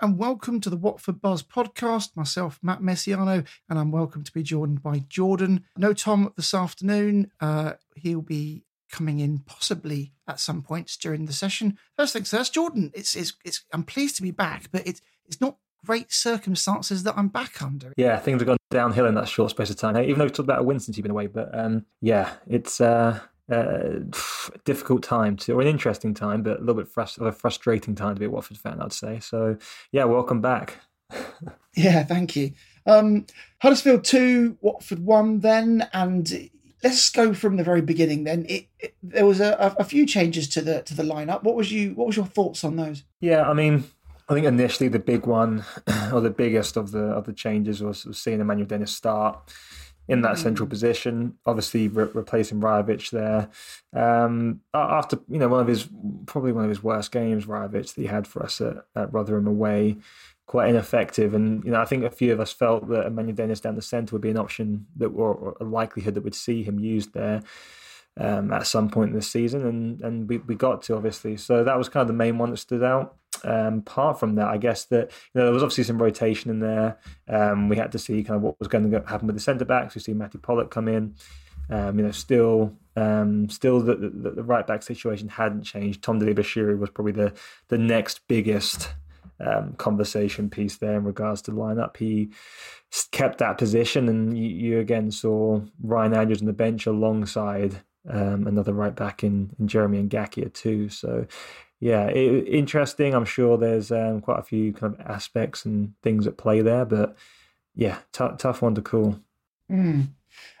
And welcome to the Watford Buzz podcast. Myself, Matt Messiano, and I'm welcome to be joined by Jordan. No Tom this afternoon. Uh, he'll be coming in possibly at some points during the session. First things first, Jordan. It's, it's, it's I'm pleased to be back, but it's it's not great circumstances that I'm back under. Yeah, things have gone downhill in that short space of time. Even though we've talked about a win since you've been away, but um, yeah, it's uh, uh, a difficult time to, or an interesting time, but a little bit frust- of a frustrating time to be a Watford fan, I'd say. So yeah, welcome back. Yeah, thank you. Um, Huddersfield two, Watford one. Then, and let's go from the very beginning. Then it, it, there was a, a, a few changes to the to the lineup. What was you? What was your thoughts on those? Yeah, I mean, I think initially the big one, or the biggest of the of the changes, was, was seeing Emmanuel Dennis start in that central position. Obviously, re- replacing Rajovic there. Um, after you know one of his probably one of his worst games, Rajovic that he had for us at, at Rotherham away, quite ineffective. And you know, I think a few of us felt that Emmanuel Dennis down the centre would be an option that or, or a likelihood that we'd see him used there um, at some point in the season, and and we, we got to obviously. So that was kind of the main one that stood out. Um, apart from that, I guess that you know there was obviously some rotation in there. Um, we had to see kind of what was going to happen with the centre backs. We see Mattie Pollock come in. Um, you know, still, um, still the, the, the right back situation hadn't changed. Tom Bashiru was probably the the next biggest um, conversation piece there in regards to the lineup. He kept that position, and you, you again saw Ryan Andrews on the bench alongside um, another right back in, in Jeremy Ngakia too. So, yeah, it, interesting. I'm sure there's um, quite a few kind of aspects and things at play there, but yeah, t- tough one to call. Mm.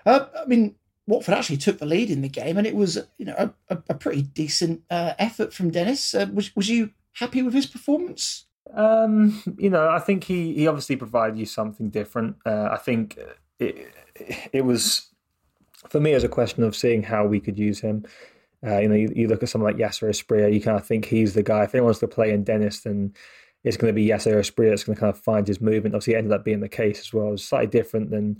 Uh, I mean, Watford actually took the lead in the game, and it was you know a, a, pretty decent uh, effort from Dennis. Uh, was was you happy with his performance? Um, you know, I think he he obviously provided you something different. Uh, I think it it was for me as a question of seeing how we could use him. Uh, you know, you, you look at someone like Yasser Asprilla, you kind of think he's the guy. If anyone wants to play in Dennis, then it's going to be Yasser Asprilla that's going to kind of find his movement. Obviously, it ended up being the case as well. It was slightly different than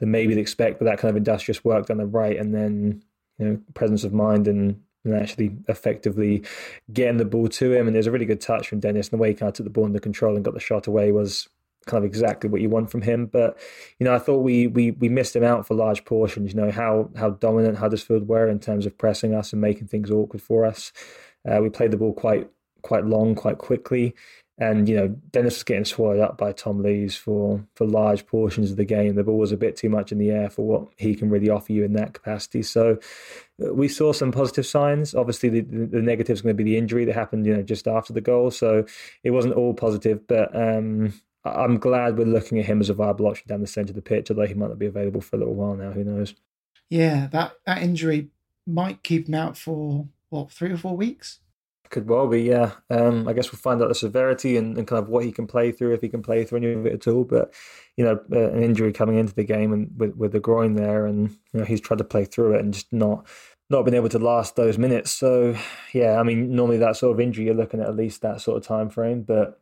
than maybe you'd expect but that kind of industrious work down the right, and then you know presence of mind and, and actually effectively getting the ball to him. And there's a really good touch from Dennis, and the way he kind of took the ball under control and got the shot away was kind of exactly what you want from him. But you know, I thought we we we missed him out for large portions. You know how how dominant Huddersfield were in terms of pressing us and making things awkward for us. Uh, we played the ball quite quite long, quite quickly. And you know, Dennis was getting swallowed up by Tom Lees for for large portions of the game. The ball was a bit too much in the air for what he can really offer you in that capacity. So uh, we saw some positive signs. Obviously, the, the negative is going to be the injury that happened, you know, just after the goal. So it wasn't all positive, but um, I'm glad we're looking at him as a viable option down the centre of the pitch. Although he might not be available for a little while now. Who knows? Yeah, that that injury might keep him out for what three or four weeks. Could well be, yeah. Um, I guess we'll find out the severity and, and kind of what he can play through, if he can play through any of it at all. But you know, uh, an injury coming into the game and with with the groin there, and you know, he's tried to play through it and just not not been able to last those minutes. So yeah, I mean, normally that sort of injury, you're looking at at least that sort of time frame. But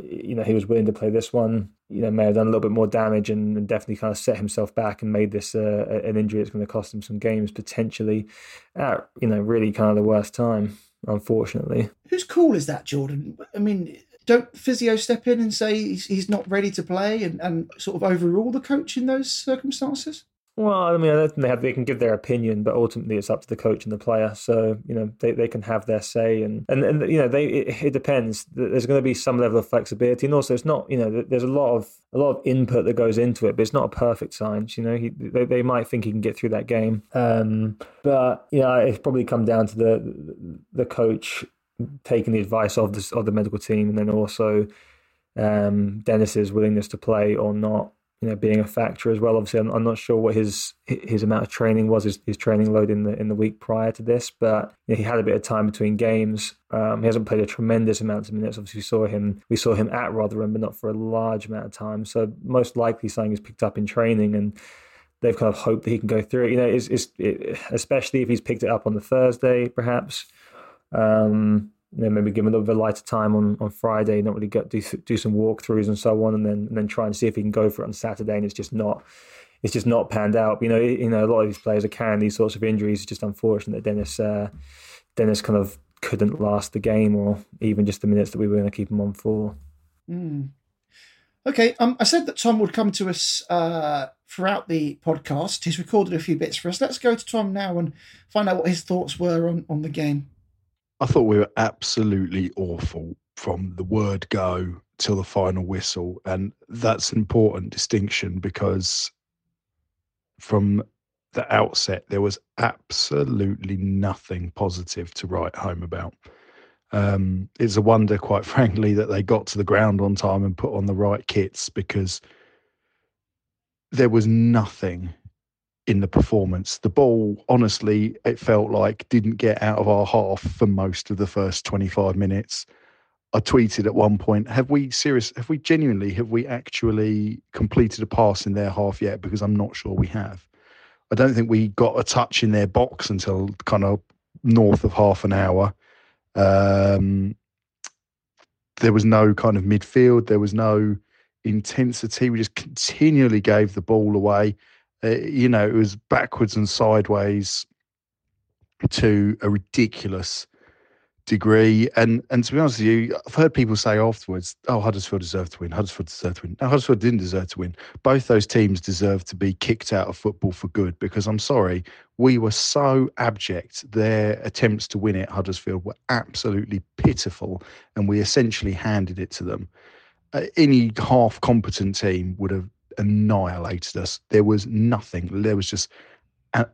you know, he was willing to play this one. You know, may have done a little bit more damage and, and definitely kind of set himself back and made this uh, an injury that's going to cost him some games potentially. At you know, really kind of the worst time, unfortunately. Whose call is that, Jordan? I mean, don't physio step in and say he's, he's not ready to play and, and sort of overrule the coach in those circumstances? Well, I mean, they have they can give their opinion, but ultimately it's up to the coach and the player. So you know they, they can have their say, and and, and you know they it, it depends. There's going to be some level of flexibility, and also it's not you know there's a lot of a lot of input that goes into it, but it's not a perfect science. You know, he, they they might think he can get through that game, um, but you know it's probably come down to the the coach taking the advice of the of the medical team, and then also um, Dennis's willingness to play or not you know, being a factor as well. Obviously, I'm, I'm not sure what his his amount of training was, his, his training load in the in the week prior to this, but you know, he had a bit of time between games. Um, he hasn't played a tremendous amount of minutes. Obviously, we saw him we saw him at Rotherham, but not for a large amount of time. So most likely, something is picked up in training and. They've kind of hoped that he can go through it. You know, it's it, especially if he's picked it up on the Thursday, perhaps. Um, you maybe give him a little bit lighter time on, on Friday, not really get do do some walkthroughs and so on, and then and then try and see if he can go for it on Saturday. And it's just not it's just not panned out. You know, you know, a lot of these players are carrying these sorts of injuries. It's just unfortunate that Dennis uh, Dennis kind of couldn't last the game or even just the minutes that we were going to keep him on for. Mm. Okay, um, I said that Tom would come to us uh, throughout the podcast. He's recorded a few bits for us. Let's go to Tom now and find out what his thoughts were on, on the game. I thought we were absolutely awful from the word go till the final whistle. And that's an important distinction because from the outset, there was absolutely nothing positive to write home about. Um, it's a wonder, quite frankly, that they got to the ground on time and put on the right kits because there was nothing in the performance. The ball, honestly, it felt like didn't get out of our half for most of the first 25 minutes. I tweeted at one point, have we serious have we genuinely have we actually completed a pass in their half yet? Because I'm not sure we have. I don't think we got a touch in their box until kind of north of half an hour. Um, there was no kind of midfield. There was no intensity. We just continually gave the ball away. Uh, you know, it was backwards and sideways to a ridiculous degree. And and to be honest with you, I've heard people say afterwards, "Oh, Huddersfield deserved to win. Huddersfield deserved to win." No, Huddersfield didn't deserve to win. Both those teams deserve to be kicked out of football for good. Because I'm sorry, we were so abject. Their attempts to win it, Huddersfield, were absolutely pitiful, and we essentially handed it to them. Uh, any half competent team would have annihilated us. There was nothing. There was just a-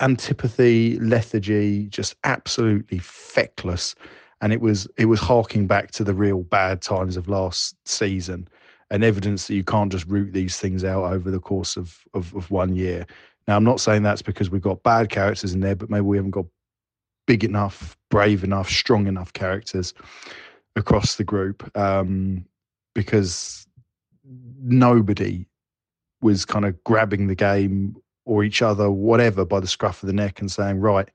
antipathy, lethargy, just absolutely feckless. And it was it was harking back to the real bad times of last season, and evidence that you can't just root these things out over the course of, of, of one year. Now, I'm not saying that's because we've got bad characters in there, but maybe we haven't got big enough, brave enough, strong enough characters across the group. Um, because nobody was kind of grabbing the game or each other, whatever, by the scruff of the neck and saying, right,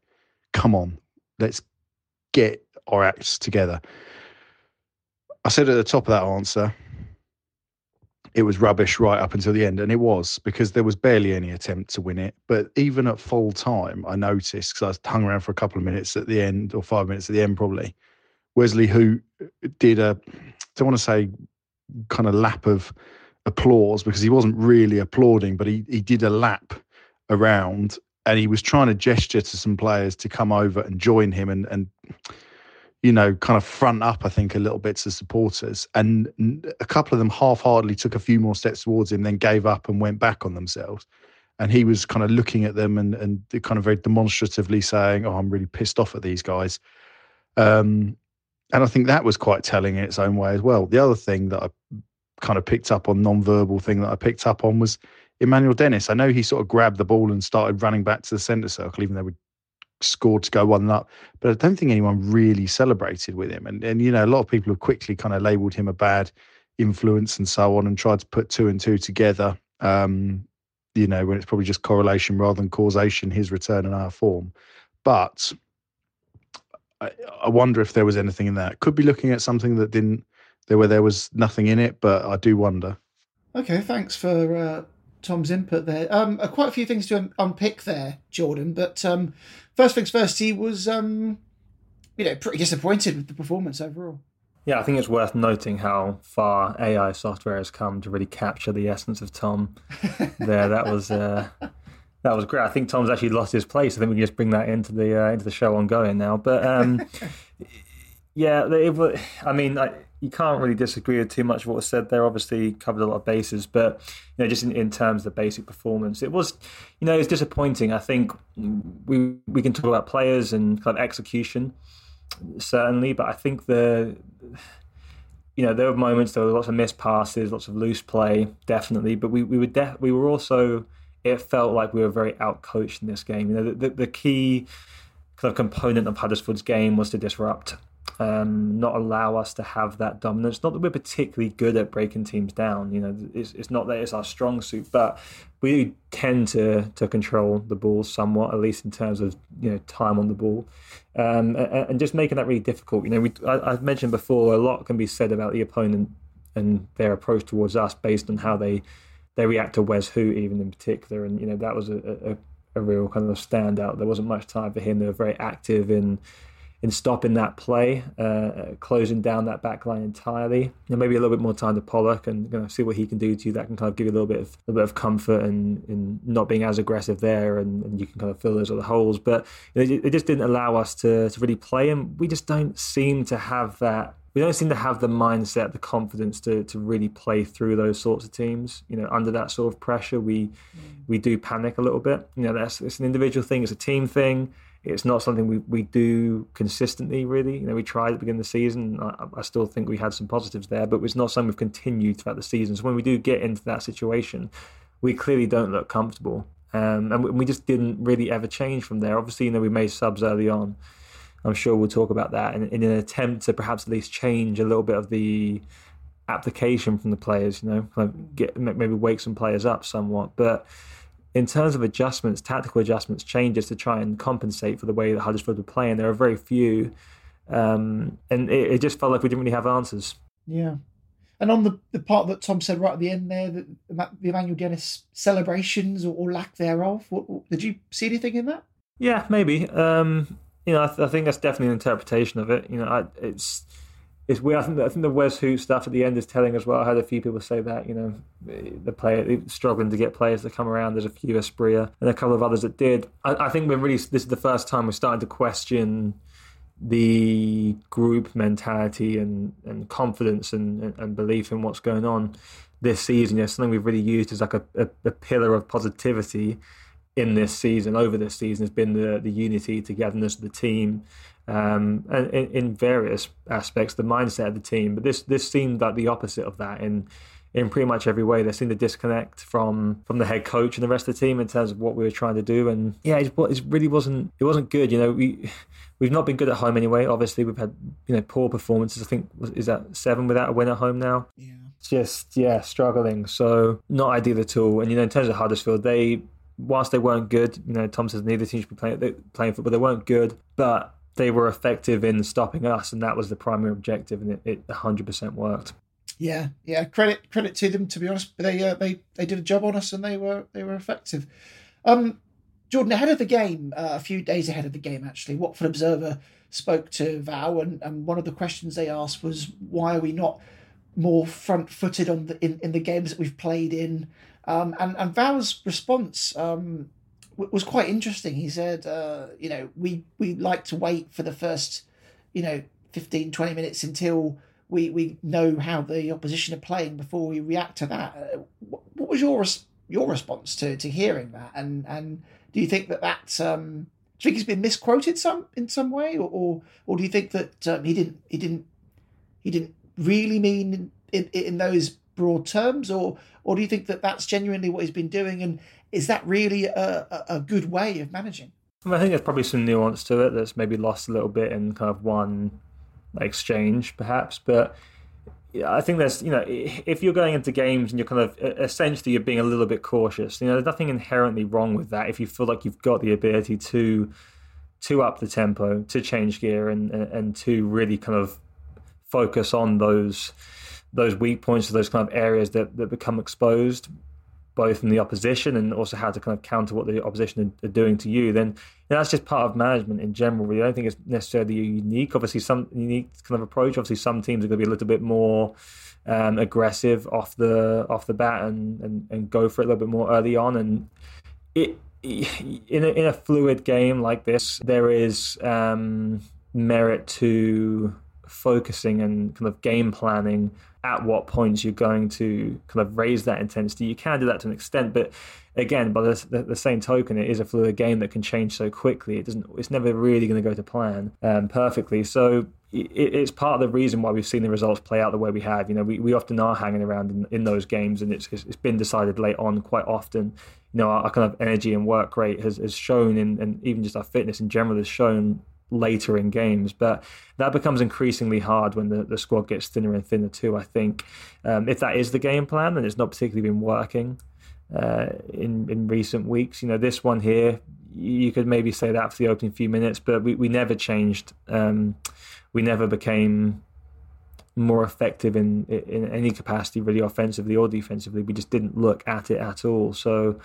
come on, let's get our acts together. I said at the top of that answer, it was rubbish right up until the end. And it was because there was barely any attempt to win it. But even at full time, I noticed because I hung around for a couple of minutes at the end or five minutes at the end, probably. Wesley, who did a, I don't want to say kind of lap of applause because he wasn't really applauding, but he, he did a lap around and he was trying to gesture to some players to come over and join him and, and you know, kind of front up, I think, a little bit to supporters. And a couple of them half heartedly took a few more steps towards him, then gave up and went back on themselves. And he was kind of looking at them and, and kind of very demonstratively saying, Oh, I'm really pissed off at these guys. Um, and I think that was quite telling in its own way as well. The other thing that I kind of picked up on, non-verbal thing that I picked up on was Emmanuel Dennis. I know he sort of grabbed the ball and started running back to the centre circle, even though we scored to go one up. But I don't think anyone really celebrated with him. And and you know, a lot of people have quickly kind of labelled him a bad influence and so on, and tried to put two and two together. Um, you know, when it's probably just correlation rather than causation, his return and our form. But I, I wonder if there was anything in that. Could be looking at something that didn't there where there was nothing in it, but I do wonder. Okay, thanks for uh, Tom's input there. Um, uh, quite a few things to un- unpick there, Jordan. But um, first things first, he was, um, you know, pretty disappointed with the performance overall. Yeah, I think it's worth noting how far AI software has come to really capture the essence of Tom. there, that was uh, that was great. I think Tom's actually lost his place. I think we can just bring that into the uh, into the show ongoing now. But um, yeah, it, I mean, I, you can't really disagree with too much of what was said there. Obviously, covered a lot of bases, but you know, just in, in terms of the basic performance, it was, you know, it's disappointing. I think we we can talk about players and kind of execution, certainly, but I think the, you know, there were moments there were lots of missed passes, lots of loose play, definitely, but we we were def- we were also it felt like we were very outcoached in this game. You know, the, the, the key kind of component of Huddersfield's game was to disrupt um, not allow us to have that dominance. Not that we're particularly good at breaking teams down. You know, it's, it's not that it's our strong suit, but we tend to to control the ball somewhat, at least in terms of you know time on the ball, um, and, and, just making that really difficult. You know, we, I, have mentioned before a lot can be said about the opponent and their approach towards us based on how they they react to Wes Hoedt, even in particular, and you know that was a, a a real kind of standout. There wasn't much time for him. They were very active in in stopping that play, uh, closing down that back line entirely. And maybe a little bit more time to Pollock and you know, see what he can do to you. That can kind of give you a little bit of a bit of comfort and in not being as aggressive there, and, and, you can kind of fill those other holes. But it, it just didn't allow us to to really play, and we just don't seem to have that we don't seem to have the mindset, the confidence to to really play through those sorts of teams. You know, under that sort of pressure, we mm. we do panic a little bit. You know, that's it's an individual thing, it's a team thing. It's not something we, we do consistently, really. You know, we tried at the beginning of the season. I, I, still think we had some positives there, but it's not something we've continued throughout the season. So when we do get into that situation, we clearly don't look comfortable. Um, and we just didn't really ever change from there. Obviously, you know, we made subs early on. I'm sure we'll talk about that in, in an attempt to perhaps at least change a little bit of the application from the players. You know, kind of get maybe wake some players up somewhat, but in terms of adjustments, tactical adjustments, changes to try and compensate for the way that Huddersfield were playing, there are very few. Um, and it, it, just felt like we didn't really have answers. Yeah. And on the, the part that Tom said right at the end there, the, the Emmanuel Dennis celebrations or, or lack thereof, what, what, did you see anything in that? Yeah, maybe. Um, you know, I, th- I, think that's definitely an interpretation of it. You know, I, it's it's weird. I think, I think the Wes Hoedt stuff at the end is telling as well. I had a few people say that, you know, the player struggling to get players to come around. There's a few Asprilla and a couple of others that did. I, I think we're really, this is the first time we're starting to question the group mentality and, and confidence and, and, and belief in what's going on this season. You know, something we've really used as like a, a, a pillar of positivity in this season, over this season, has been the, the unity, togetherness of the team um, and in, in, various aspects, the mindset of the team. But this this seemed like the opposite of that in in pretty much every way. There seemed a disconnect from from the head coach and the rest of the team in terms of what we were trying to do. And yeah, it, it really wasn't it wasn't good. You know, we we've not been good at home anyway. Obviously, we've had you know poor performances. I think is that seven without a win at home now. Yeah. Just yeah, struggling. So not ideal at all. And you know, in terms of Huddersfield, they whilst they weren't good, you know, Tom says neither team should be playing playing football. They weren't good, but they were effective in stopping us, and that was the primary objective, and it, it 100% worked. Yeah, yeah. Credit credit to them. To be honest, they uh, they they did a job on us, and they were they were effective. Um, Jordan, ahead of the game, uh, a few days ahead of the game, actually, Watford Observer spoke to Val, and, and one of the questions they asked was, "Why are we not more front-footed on the in, in the games that we've played in?" Um, and and Val's response um, was quite interesting. He said, uh, you know, we, we like to wait for the first, you know, 15, 20 minutes until we, we know how the opposition are playing before we react to that. Uh, what, what, was your your response to, to hearing that? And and do you think that that's um, do you think he's been misquoted some in some way, or or, or do you think that um, he didn't he didn't he didn't really mean in, in, in those broad terms, or or do you think that that's genuinely what he's been doing and is that really a, a good way of managing? I think there's probably some nuance to it that's maybe lost a little bit in kind of one exchange, perhaps. But I think there's, you know, if you're going into games and you're kind of essentially you're being a little bit cautious, you know, there's nothing inherently wrong with that. If you feel like you've got the ability to to up the tempo, to change gear, and and to really kind of focus on those those weak points, or those kind of areas that that become exposed both in the opposition and also how to kind of counter what the opposition are, doing to you, then you know, that's just part of management in general. I don't think it's necessarily unique. Obviously, some unique kind of approach. Obviously, some teams are going to be a little bit more um, aggressive off the off the bat and, and, and go for it a little bit more early on. And it in a, in a fluid game like this, there is um, merit to focusing and kind of game planning at what points you're going to kind of raise that intensity. You can do that to an extent, but again, by the, the, same token, it is a fluid game that can change so quickly. It doesn't. It's never really going to go to plan um, perfectly. So it, it's part of the reason why we've seen the results play out the way we have. You know, we, we often are hanging around in, in those games, and it's it's been decided late on quite often. You know, our, our kind of energy and work rate has, has shown, in, and even just our fitness in general has shown later in games. But that becomes increasingly hard when the, the squad gets thinner and thinner too. I think um, if that is the game plan, then it's not particularly been working uh, in in recent weeks. You know, this one here, you could maybe say that for the opening few minutes, but we, we never changed. Um, we never became more effective in in any capacity, really offensively or defensively. We just didn't look at it at all. So,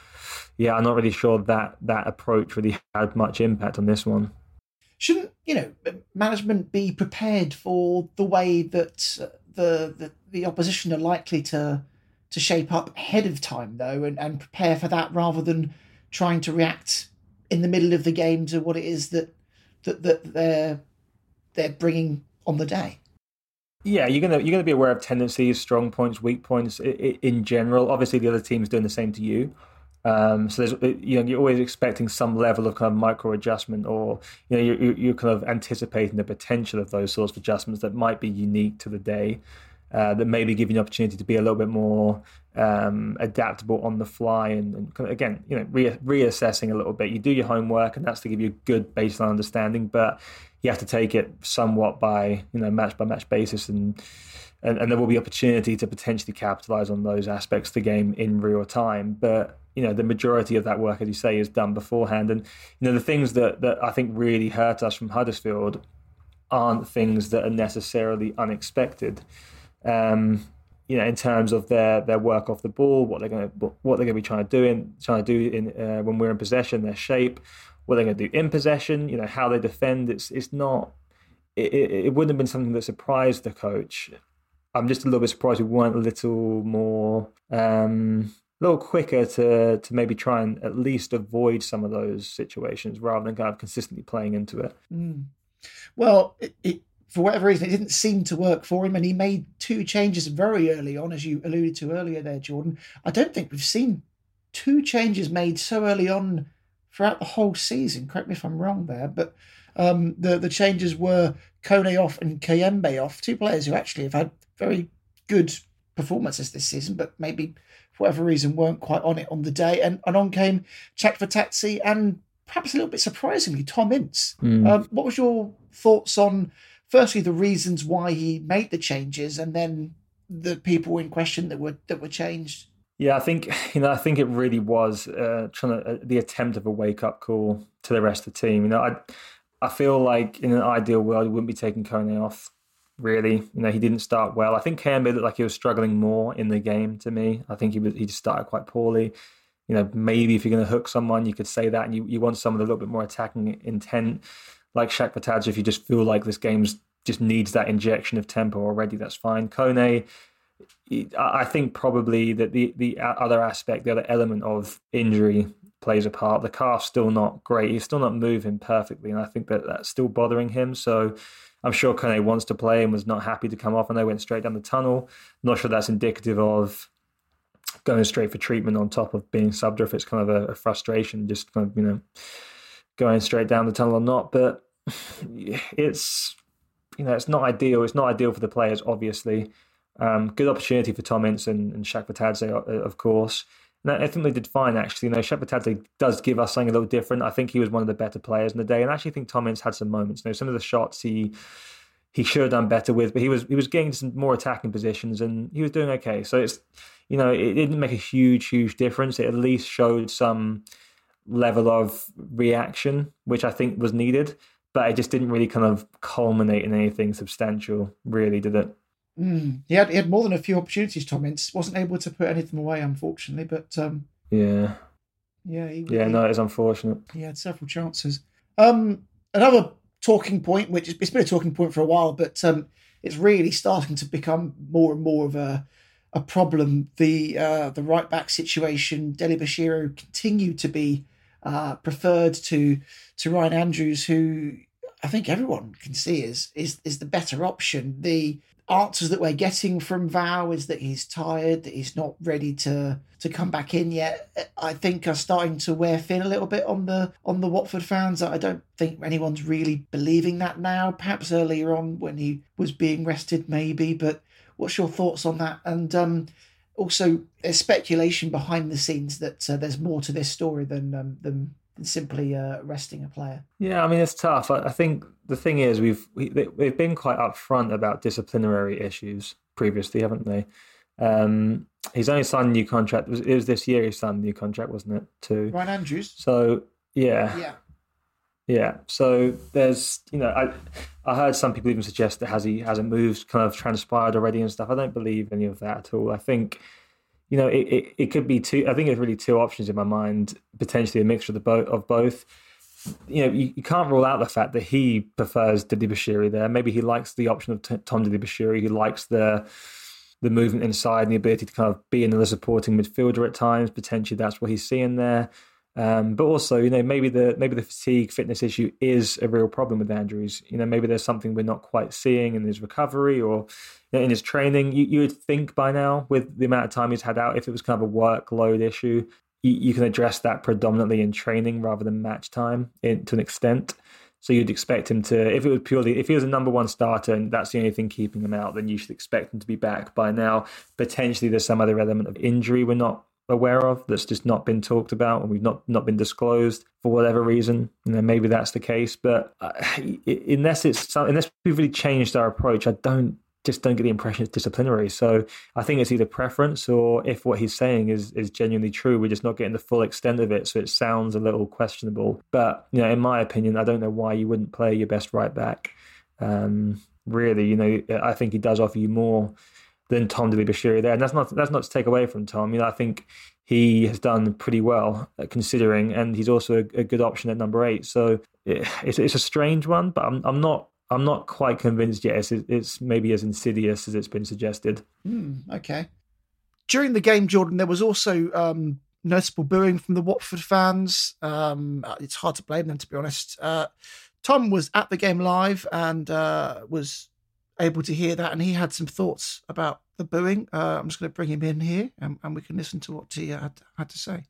yeah, I'm not really sure that that approach really had much impact on this one shouldn't you know management be prepared for the way that uh, the, the the opposition are likely to to shape up ahead of time though and, and prepare for that rather than trying to react in the middle of the game to what it is that that, that they're they're bringing on the day yeah, you're gonna you're gonna be aware of tendencies, strong points, weak points in general. Obviously, the other team's doing the same to you. Um, so there's uh, you know you're always expecting some level of kind of micro adjustment, or you know you're, you're kind of anticipating the potential of those sorts of adjustments that might be unique to the day, uh, that maybe give you an opportunity to be a little bit more um, adaptable on the fly, and, and again you know re- reassessing a little bit. You do your homework, and that's to give you a good baseline understanding, but you have to take it somewhat by you know match by match basis and and, and there will be opportunity to potentially capitalize on those aspects of the game in real time. But you know, the majority of that work, as you say, is done beforehand. And you know, the things that that I think really hurt us from Huddersfield aren't things that are necessarily unexpected. Um, you know, in terms of their their work off the ball, what they're going to what they're going to be trying to do in trying to do in uh, when we're in possession, their shape, what they're going to do in possession. You know, how they defend. It's it's not. It, it, it wouldn't have been something that surprised the coach I'm just a little bit surprised we weren't a little more, um, a little quicker to to maybe try and at least avoid some of those situations rather than kind of consistently playing into it. Mm. Well, it, it, for whatever reason, it didn't seem to work for him, and he made two changes very early on, as you alluded to earlier there, Jordan. I don't think we've seen two changes made so early on throughout the whole season. Correct me if I'm wrong there, but um, the the changes were Kone off and Kayembe off, two players who actually have had very good performances this season, but maybe for whatever reason weren't quite on it on the day. And, and on came Chakvetadze and perhaps a little bit surprisingly, Tom Ince. Mm. Um, what was your thoughts on, firstly, the reasons why he made the changes and then the people in question that were that were changed? Yeah, I think you know. I think it really was uh, trying to, uh, the attempt of a wake up call to the rest of the team. You know, I I feel like in an ideal world, he wouldn't be taking Kone off really. You know, he didn't start well. I think Kayembe looked like he was struggling more in the game to me. I think he was he just started quite poorly. You know, maybe if you're going to hook someone, you could say that, and you, you want someone a little bit more attacking intent, like Chakvetadze. If you just feel like this game's just needs that injection of tempo already, that's fine. Kone, I think probably that the the other aspect, the other element of injury plays a part. The calf's still not great. He's still not moving perfectly, and I think that that's still bothering him. So I'm sure Kone wants to play and was not happy to come off, and they went straight down the tunnel. Not sure that's indicative of going straight for treatment on top of being subbed, or if it's kind of a, a frustration, just kind of you know going straight down the tunnel or not. But it's you know it's not ideal. It's not ideal for the players, obviously. Um, good opportunity for Tom Ince and, and Chakvetadze, of course. No, I think they did fine actually. You know, Chakvetadze does give us something a little different. I think he was one of the better players in the day, and I actually think Tom Ince had some moments. You know, some of the shots he he should have done better with, but he was he was getting some more attacking positions, and he was doing okay. So it's you know, it didn't make a huge huge difference. It at least showed some level of reaction, which I think was needed, but it just didn't really kind of culminate in anything substantial, really, did it? Mm. He had he had more than a few opportunities. Tom Ince wasn't able to put anything away, unfortunately. But um, yeah, yeah, he, yeah, he, no, it's unfortunate. He had several chances. Um, another talking point, which it's been a talking point for a while, but um, it's really starting to become more and more of a a problem. The uh, the right back situation, Dele-Bashiru continued to be uh, preferred to to Ryan Andrews, who I think everyone can see is is is the better option. The answers that we're getting from Val is that he's tired, that he's not ready to to come back in yet. I think are starting to wear thin a little bit on the on the Watford fans. I don't think anyone's really believing that now. Perhaps earlier on when he was being rested, maybe. But what's your thoughts on that? And um, also, there's speculation behind the scenes that uh, there's more to this story than um, than than simply uh, resting a player. Yeah, I mean it's tough. I, I think the thing is we've we, they've been quite upfront about disciplinary issues previously, haven't they? Um, he's only signed a new contract. It was, it was this year he signed a new contract, wasn't it? To Ryan Andrews. So yeah, Yeah. yeah. So there's you know I I heard some people even suggest that has he hasn't moved, kind of transpired already and stuff. I don't believe any of that at all. I think you know, it, it, it could be two. I think it's really two options in my mind, potentially a mixture of the both of both. You know, you, you can't rule out the fact that he prefers Dele-Bashiru there. Maybe he likes the option of t- Tom Dele-Bashiru. He likes the the movement inside and the ability to kind of be another supporting midfielder at times. Potentially, that's what he's seeing there. Um, but also, you know, maybe the maybe the fatigue fitness issue is a real problem with Andrews. You know, maybe there's something we're not quite seeing in his recovery or in his training. You, you would think by now, with the amount of time he's had out, if it was kind of a workload issue, you, you can address that predominantly in training rather than match time in, to an extent. So you'd expect him to, if it was purely, if he was a number one starter and that's the only thing keeping him out, then you should expect him to be back by now. Potentially, there's some other element of injury we're not aware of that's just not been talked about and we've not not been disclosed for whatever reason. Know, maybe that's the case, but uh, unless it's unless we've really changed our approach, I don't just don't get the impression it's disciplinary. So I think it's either preference or if what he's saying is is genuinely true, we're just not getting the full extent of it. So it sounds a little questionable. But you know, in my opinion, I don't know why you wouldn't play your best right back. Um, really, you know, I think he does offer you more than Tom Dele-Bashiru there, and that's not that's not to take away from Tom. You know, I think he has done pretty well considering, and he's also a, a good option at number eight. So it, it's it's a strange one, but I'm I'm not I'm not quite convinced yet. It's, it's maybe as insidious as it's been suggested. Mm, okay. During the game, Jordan, there was also um, noticeable booing from the Watford fans. Um, it's hard to blame them, to be honest. Uh, Tom was at the game live and uh, was able to hear that, and he had some thoughts about the booing. Uh, I'm just going to bring him in here, and, and, we can listen to what he had, had to say.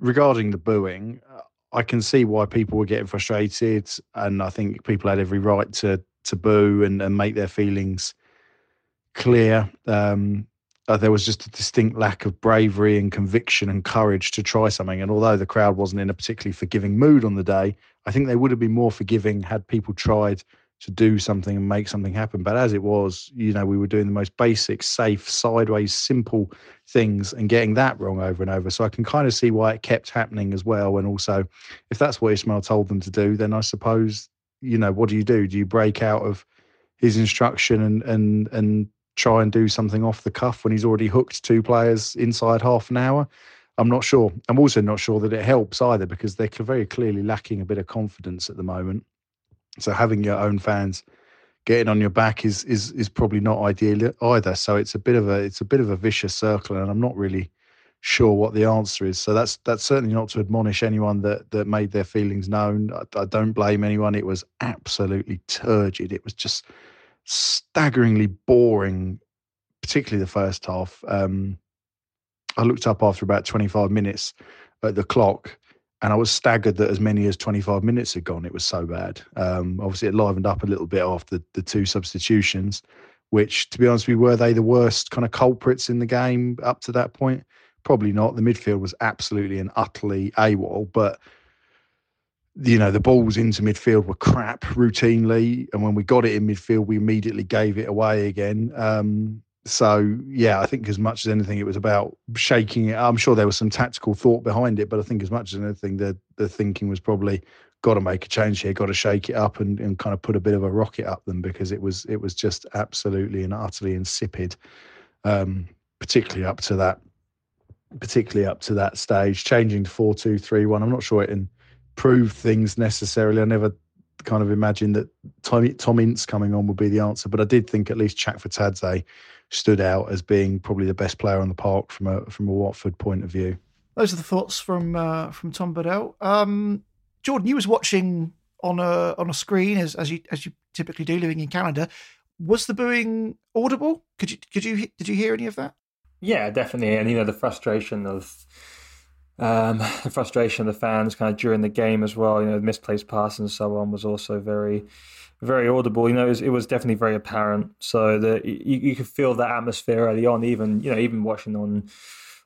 Regarding the booing, I can see why people were getting frustrated, and I think people had every right to to boo and, and make their feelings clear. Um, uh, there was just a distinct lack of bravery and conviction and courage to try something. And although the crowd wasn't in a particularly forgiving mood on the day, I think they would have been more forgiving had people tried to do something and make something happen. But as it was, you know, we were doing the most basic, safe, sideways, simple things and getting that wrong over and over. So I can kind of see why it kept happening as well. And also, if that's what Ismaël told them to do, then I suppose, you know, what do you do? Do you break out of his instruction and and and try and do something off the cuff when he's already hooked two players inside half an hour? I'm not sure. I'm also not sure that it helps either because they're very clearly lacking a bit of confidence at the moment. So having your own fans getting on your back is is is probably not ideal either. So it's a bit of a it's a bit of a vicious circle, and I'm not really sure what the answer is. So that's that's certainly not to admonish anyone that that made their feelings known. I, I don't blame anyone. It was absolutely turgid. It was just staggeringly boring, particularly the first half. Um, I looked up after about 25 minutes at the clock and I was staggered that as many as 25 minutes had gone. It was so bad. Um, obviously, it livened up a little bit after the, two substitutions, which, to be honest with you, were they the worst kind of culprits in the game up to that point? Probably not. The midfield was absolutely and utterly AWOL, but you know the balls into midfield were crap routinely, and when we got it in midfield, we immediately gave it away again. Um, so yeah, I think as much as anything, it was about shaking it. I'm sure there was some tactical thought behind it, but I think as much as anything, the the thinking was probably got to make a change here, got to shake it up and, and kind of put a bit of a rocket up them because it was it was just absolutely and utterly insipid, um, particularly up to that particularly up to that stage. Changing to four two three one, I'm not sure it improved things necessarily. I never kind of imagine that Tom, Tom Ince coming on would be the answer, but I did think at least Chakvetadze stood out as being probably the best player on the park from a from a Watford point of view. Those are the thoughts from uh, from Tom Bodell. Um, Jordan, you was watching on a on a screen as as you as you typically do, living in Canada. Was the booing audible? Could you could you did you hear any of that? Yeah, definitely. And you know the frustration of um, the frustration of the fans kind of during the game as well. You know, misplaced pass and so on was also very very audible. You know, it was, it was definitely very apparent. So that you, you could feel that atmosphere early on. Even you know, even watching on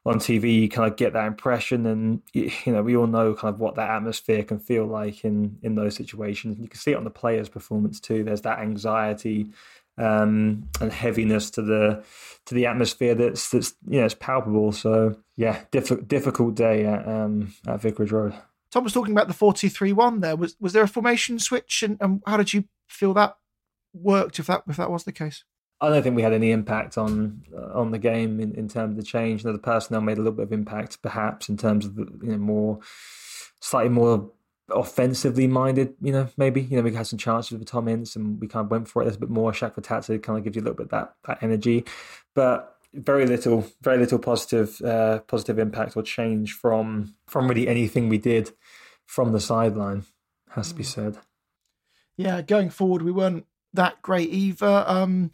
on TV, you kind of get that impression, and you know, we all know kind of what that atmosphere can feel like in in those situations. And You can see it on the players' performance too. There's that anxiety um, and heaviness to the to the atmosphere that's that's you know it's palpable. So yeah, diff- difficult day at um, at Vicarage Road. Tom was talking about the four two three one. There was was there a formation switch, and, and how did you feel that worked? If that if that was the case. I don't think we had any impact on on the game in, in terms of the change. You know, the personnel made a little bit of impact, perhaps in terms of the, you know more slightly more offensively minded. You know, maybe you know we had some chances with Tom Ince and we kind of went for it. There's a bit more Chakvetadze kind of gives you a little bit that that energy, but very little, very little positive uh, positive impact or change from from really anything we did from the sideline. Has to be mm. said. Yeah, going forward, we weren't that great either. Um,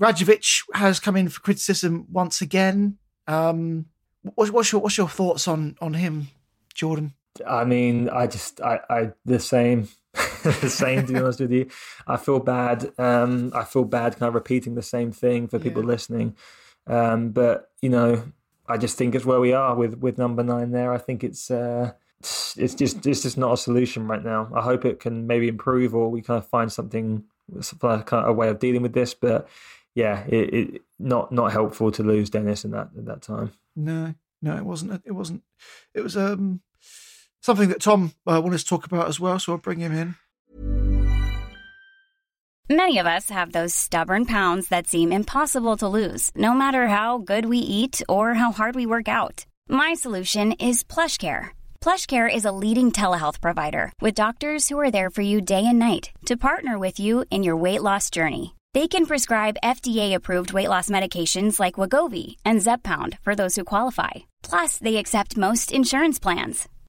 Rajovic has come in for criticism once again. Um, what's, what's your what's your thoughts on on him, Jordan? I mean, I just I, I the same. the same to be honest with you. I feel bad. Um, I feel bad kind of repeating the same thing for people yeah. listening. Um, but you know, I just think it's where we are with with number nine there. I think it's uh, it's just it's just not a solution right now. I hope it can maybe improve or we kind of find something kind of a way of dealing with this. But yeah, it, it not not helpful to lose Dennis in that at that time. No, no, it wasn't. It wasn't. It was um something that Tom uh, wanted to talk about as well. So I'll bring him in. Many of us have those stubborn pounds that seem impossible to lose, no matter how good we eat or how hard we work out. My solution is PlushCare. PlushCare is a leading telehealth provider with doctors who are there for you day and night to partner with you in your weight loss journey. They can prescribe FDA-approved weight loss medications like Wegovy and Zepbound for those who qualify. Plus, they accept most insurance plans.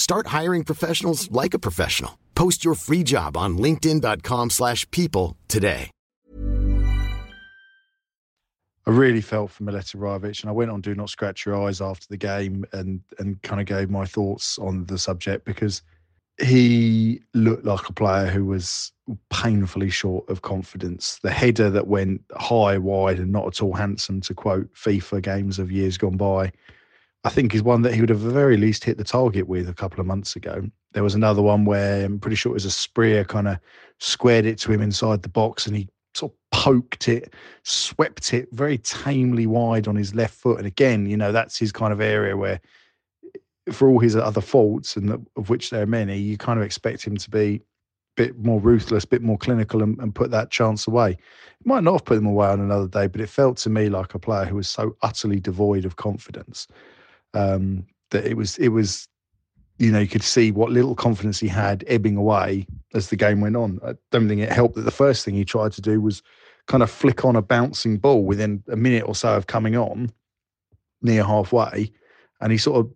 Start hiring professionals like a professional. Post your free job on linkedin.com slash people today. I really felt for Mileta and I went on Do Not Scratch Your Eyes after the game and and kind of gave my thoughts on the subject because he looked like a player who was painfully short of confidence. The header that went high, wide, and not at all handsome, to quote FIFA games of years gone by, I think is one that he would have at the very least hit the target with a couple of months ago. There was another one where I'm pretty sure it was Asprilla kind of squared it to him inside the box and he sort of poked it, swept it very tamely wide on his left foot. And again, you know, that's his kind of area where eh, for all his other faults, and of which there are many, you kind of expect him to be a bit more ruthless, a bit more clinical, and, and put that chance away. It might not have put them away on another day, but it felt to me like a player who was so utterly devoid of confidence um, that it was it was you know you could see what little confidence he had ebbing away as the game went on. I don't think it helped that the first thing he tried to do was kind of flick on a bouncing ball within a minute or so of coming on near halfway, and he sort of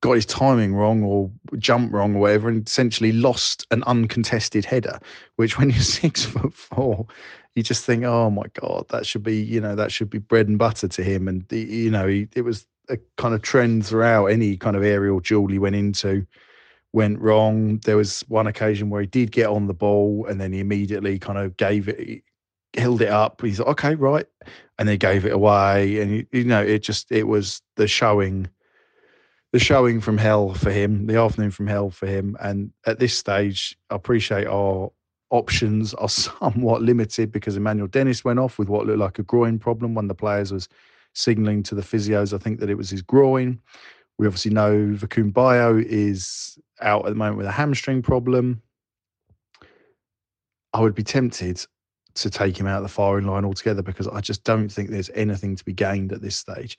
got his timing wrong or jumped wrong or whatever, and essentially lost an uncontested header. Which, when you're six foot four, you just think, oh my god, that should be you know that should be bread and butter to him. And you know, he, it was a kind of trend throughout any kind of aerial duel he went into, went wrong. There was one occasion where he did get on the ball and then he immediately kind of gave it, held it up. He's like, okay, right. And then gave it away. And, you know, it just, it was the showing, the showing from hell for him, the afternoon from hell for him. And at this stage, I appreciate our options are somewhat limited because Emmanuel Dennis went off with what looked like a groin problem. One of the players was signaling to the physios, I think that it was his groin. We obviously know Vakoun Bayo is out at the moment with a hamstring problem. I would be tempted to take him out of the firing line altogether because I just don't think there's anything to be gained at this stage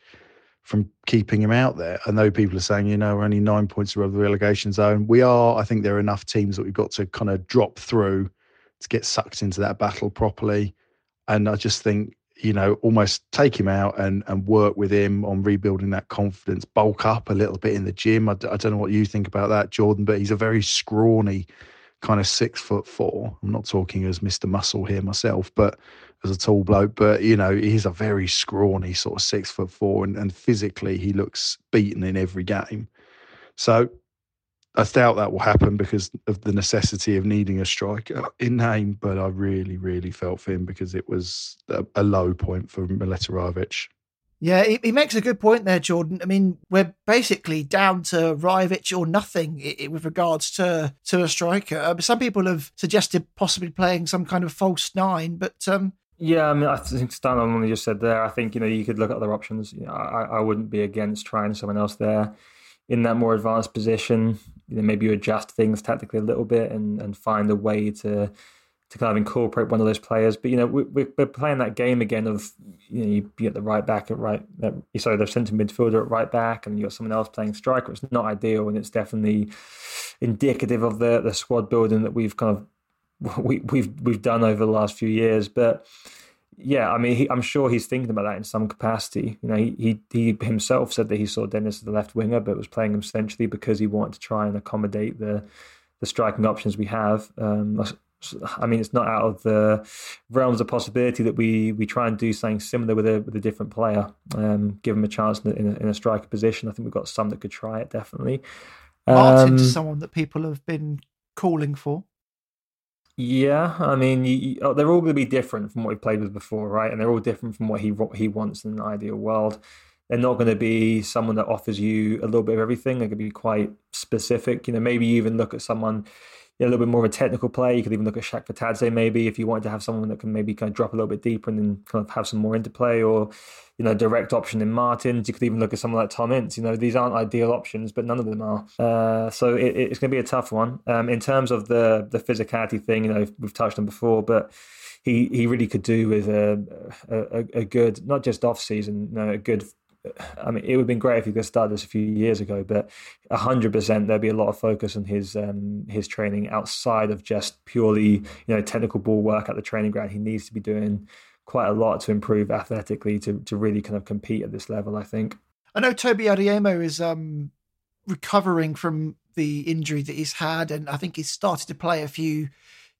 from keeping him out there. I know people are saying, you know, we're only nine points above the relegation zone. We are. I think there are enough teams that we've got to kind of drop through to get sucked into that battle properly. And I just think you know, almost take him out and, and work with him on rebuilding that confidence, bulk up a little bit in the gym. I, I don't know what you think about that, Jordan, but he's a very scrawny kind of six foot four. I'm not talking as Mr. Muscle here myself, but as a tall bloke, but you know, he's a very scrawny sort of six foot four and, and physically he looks beaten in every game. So I doubt that will happen because of the necessity of needing a striker in name. But I really, really felt for him because it was a, a low point for Mileta Yeah, he, he, makes a good point there, Jordan. I mean, we're basically down to Rajovic or nothing with regards to to a striker. Um, some people have suggested possibly playing some kind of false nine, but um, yeah, I mean, I think Stan on what you just said there. I think you know you could look at other options. You know, I, I wouldn't be against trying someone else there in that more advanced position, you know, maybe you adjust things tactically a little bit and, and find a way to to kind of incorporate one of those players. But you know, we, we're playing that game again of you know you get the right back at right, sorry, the centre midfielder at right back, and you got someone else playing striker. It's not ideal, and it's definitely indicative of the the squad building that we've kind of we, we've we've done over the last few years. But yeah, I mean, he, I'm sure he's thinking about that in some capacity. You know, he, he, he himself said that he saw Dennis as the left winger, but was playing him essentially because he wanted to try and accommodate the the striking options we have. Um, I mean, it's not out of the realms of possibility that we we try and do something similar with a with a different player, um, give him a chance in a, in a striker position. I think we've got some that could try it definitely. Martin's um, someone that people have been calling for. Yeah, I mean, you, you, oh, they're all going to be different from what he played with before, right? And they're all different from what he he wants in an ideal world. They're not going to be someone that offers you a little bit of everything. They're going to be quite specific. You know, maybe you even look at someone a little bit more of a technical play. You could even look at Chakvetadze maybe if you wanted to have someone that can maybe kind of drop a little bit deeper and then kind of have some more interplay or, you know, direct option in Martins. You could even look at someone like Tom Ince. You know, these aren't ideal options, but none of them are. Uh, so it, it's going to be a tough one. Um, in terms of the the physicality thing, you know, we've touched on before, but he, he really could do with a, a, a good, not just off season, you know, a good I mean, it would have been great if he could start this a few years ago, but hundred percent there'd be a lot of focus on his um, his training outside of just purely you know technical ball work at the training ground. He needs to be doing quite a lot to improve athletically to to really kind of compete at this level. I think. I know Tobi Adeyemo is um, recovering from the injury that he's had, and I think he's started to play a few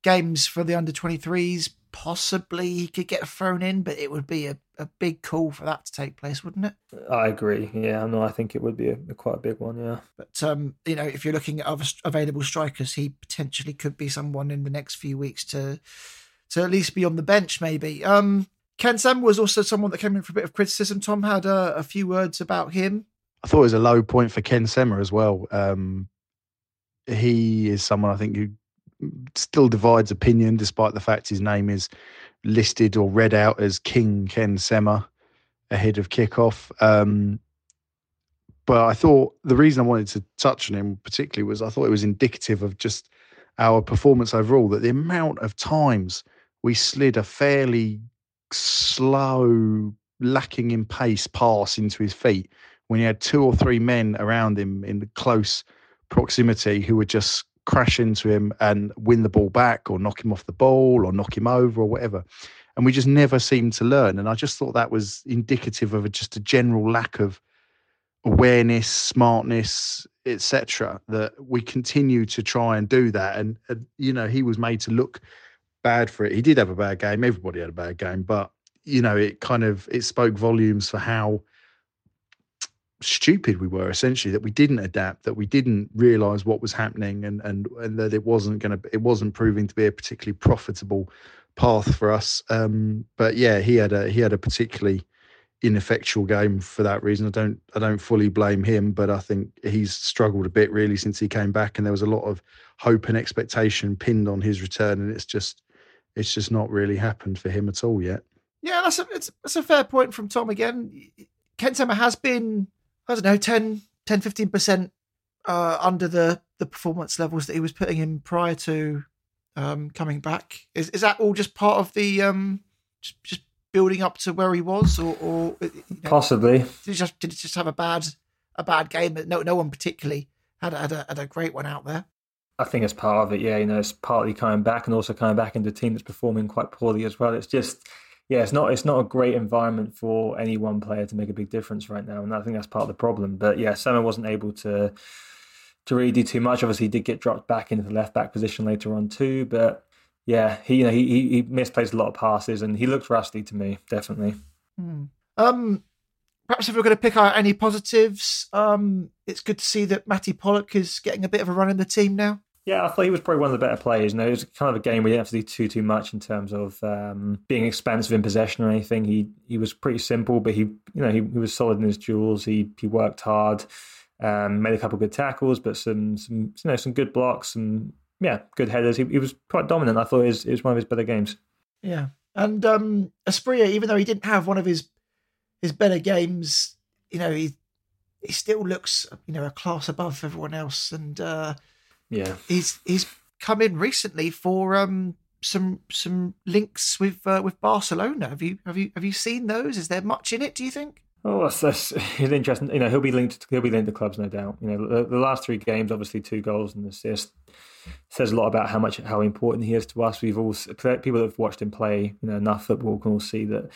games for the under 23s possibly he could get thrown in, but it would be a, a big call for that to take place, wouldn't it? I agree. Yeah, no, I think it would be a, a quite a big one. Yeah, but um, you know, if you're looking at other available strikers, he potentially could be someone in the next few weeks to to at least be on the bench, maybe. Um, Ken Sema was also someone that came in for a bit of criticism. Tom had a, a few words about him. I thought it was a low point for Ken Sema as well. Um, he is someone I think who still divides opinion, despite the fact his name is listed or read out as King Ken Sema ahead of kickoff. Um, but I thought the reason I wanted to touch on him particularly was I thought it was indicative of just our performance overall. That the amount of times we slid a fairly slow, lacking in pace pass into his feet when he had two or three men around him in close proximity who were just crash into him and win the ball back or knock him off the ball or knock him over or whatever. And we just never seemed to learn. And I just thought that was indicative of a, just a general lack of awareness, smartness, etc. That we continue to try and do that. And, uh, you know, he was made to look bad for it. He did have a bad game. Everybody had a bad game, but you know, it kind of it spoke volumes for how stupid we were essentially that we didn't adapt that we didn't realize what was happening and and, and that it wasn't going to it wasn't proving to be a particularly profitable path for us. Um, but yeah he had a he had a particularly ineffectual game for that reason. I don't i don't fully blame him but i think he's struggled a bit really since he came back and there was a lot of hope and expectation pinned on his return and it's just it's just not really happened for him at all yet. Yeah that's a it's, that's a fair point from tom again. Ken Sema has been I don't know, 10, 10 15% uh, under the, the performance levels that he was putting in prior to um, coming back. Is is that all just part of the um, just, just building up to where he was, or, or you know, possibly did he just did he just have a bad a bad game? No, no one particularly had had a, had a great one out there. I think it's part of it. Yeah, you know, it's partly coming back and also coming back into a team that's performing quite poorly as well. It's just yeah, it's not it's not a great environment for any one player to make a big difference right now, and I think that's part of the problem. But yeah, Sema wasn't able to to really do too much. Obviously, he did get dropped back into the left back position later on too, but yeah, he you know he he misplaced a lot of passes and he looked rusty to me, definitely. Hmm. Um, perhaps if we're going to pick out any positives, um, it's good to see that Mattie Pollock is getting a bit of a run in the team now. Yeah, I thought he was probably one of the better players. You know, it was kind of a game where you didn't have to do too too much in terms of um, being expansive in possession or anything. He he was pretty simple, but he you know he, he was solid in his duels. He he worked hard, um, made a couple of good tackles, but some some you know some good blocks, and yeah good headers. He, he was quite dominant. I thought it was, it was one of his better games. Yeah, and um Asprilla, even though he didn't have one of his his better games, you know he he still looks you know a class above everyone else, and. uh yeah, he's he's come in recently for um some some links with uh, with Barcelona. Have you have you have you seen those? Is there much in it? Do you think? Oh, that's, that's it's interesting. You know, he'll be linked. He'll be linked to clubs, no doubt. You know, the, the last three games, obviously, two goals and assist says a lot about how much how important he is to us. We've all people that have watched him play, you know, enough football can all see that